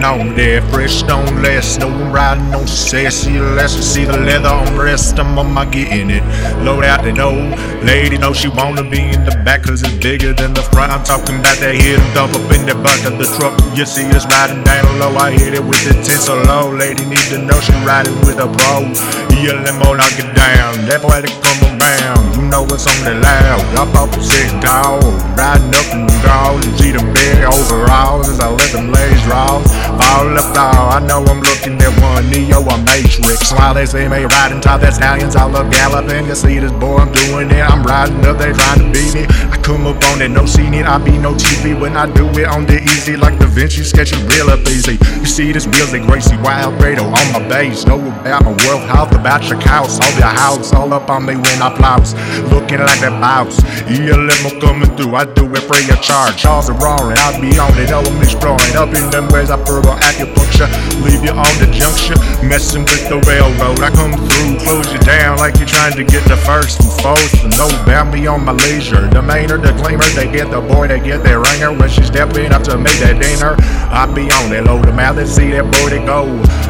Riding on there, fresh stone less. No one riding success. See the lesson, see the leather on rest. I'm on my getting it. Load out the know. Lady know she wanna be in the back cause it's bigger than the front. I'm talking about that hit and dump up in the back of the truck. You see us riding down low. I hit it with the tinsel low. Lady need to know she riding with a pro. Yeah, limo knock it down. That boy to come around. You know it's on the loud. Up off the sit dog. Riding up and down. See them big overalls as I let them legs draw. Fall up dog. I know I'm looking at one Neo or Matrix. While they say me riding top, that's stallions. I love galloping. You see this boy, I'm doing it. I'm riding up, they trying to. I come up on it, no scene it. I be no TV when I do it on the easy, like Da Vinci sketch it real up easy. You see this that Gracie Wild Grado on my base. Know about my world health, about your house, all your house, all up on me when I plows. Looking like that bounce. ELM coming through, I do it free of charge. Charles are roaring, I'll be on it, know I'm exploring. Up in them ways, I purple acupuncture. Leave you on the junction, messing with the railroad. I come through, close you down like you're trying to get the first and fourth. No bound me on my leisure. The mainer, the claimer, they get the boy, they get their ringer. When she stepping up to make that dinner, I be on that load them out and see that boy they go.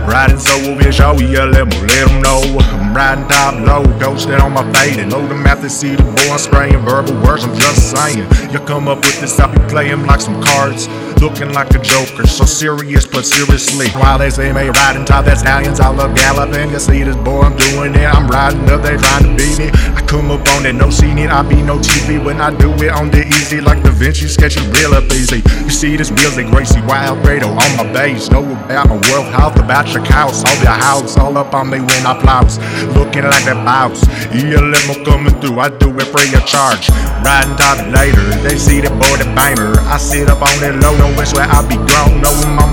Riding so we show you let them, let them know. I'm riding top low, coasting on my fade and load them out to see the boy I'm spraying verbal words. I'm just saying, you come up with this, I'll be playing like some cards. Looking like a joker, so serious but seriously. While they say me riding top, that stallions, I love galloping. You see this boy, I'm doing it. I'm riding up, they trying to beat me. I come up on it, no scene it. I be no TV when I do it on the easy, like Da Vinci sketch it real up easy. You see this wheels that Gracie Wild Grado on my base. Know about my world health, about your house, all your house, all up on me when I plows. Looking like that bounce. ELM coming through, I do it free of charge. Riding top later, they see the boy the banger. I sit up on that low, it's where I be grown. Know I'm on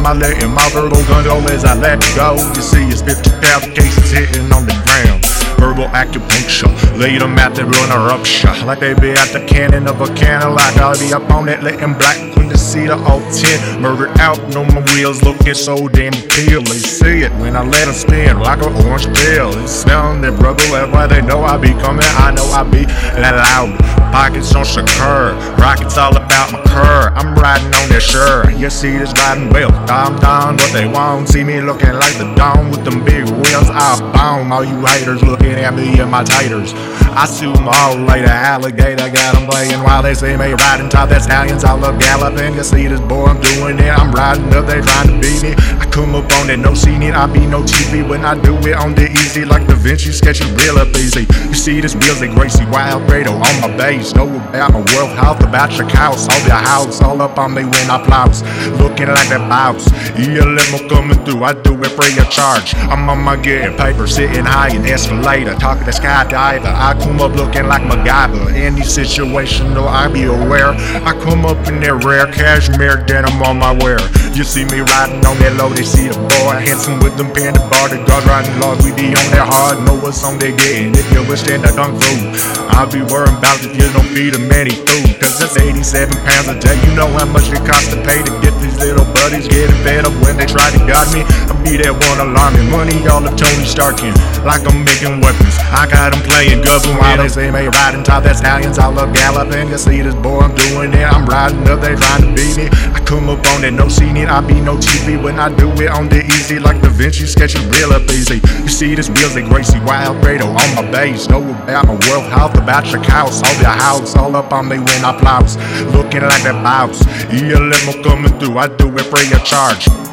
my verbal gun go as I let go. You see, it's 50 pound cases hitting on the ground. Verbal acupuncture, lay them out there on a rupture. Like they be at the cannon of a Cadillac. I'll be up on it, letting black queen to see the all 10. Murdered out on my wheels, looking so damn pale. They see it when I let them spin like an orange pill. It's smelling their brother, that's why they know I be coming. I know I be loud. Pockets on Shakur, rockets all about my cur. I'm riding on that sure. You see this riding well, I'm down what they want. See me looking like the dawn with them big wheels. I bound all you haters looking at me and my taters. I sue them all like an alligator. Got them playing while they see me riding top. That stallions, I love galloping. You see this boy, I'm doing it. I'm riding up, they trying to beat me. Come up on it, no scene it. I be no TV when I do it on the easy, like Da Vinci sketch it real up easy. You see this wheels that Gracie Wild on my base. Know about my world health, about your house, all your house, all up on me when I plows. Looking like that bounce. ELM coming through, I do it free of charge. I'm on my getting paper, sitting high in escalator, talking to skydiver. I come up looking like MacGyver. Any situation, though I be aware. I come up in that rare cashmere denim on my wear. You see me riding on that they see the boy handsome with them panda bar. The guards riding laws, we be on that hard. Know what song they getting if you wish that kung fu. I'll be worrying about if you don't feed them any food. Cause that's 87 pounds a day. You know how much it costs to pay to get getting fed up when they try to guard me. I be that one alarming. Money all of Tony Starkin. Like I'm making weapons. I got them playing govern while they say me riding top. That stallions, I love galloping. You see this boy, I'm doing it. I'm riding up, they trying to beat me. I come up on it, no scene it. I be no TV when I do it on the easy, like Da Vinci sketch it real up easy. You see this wheels that Gracie Wild Grado on my base. Know about my world health, about your house, all your house, all up on me when I plows. Looking like that bounce. ELM coming through, I do it free of charge.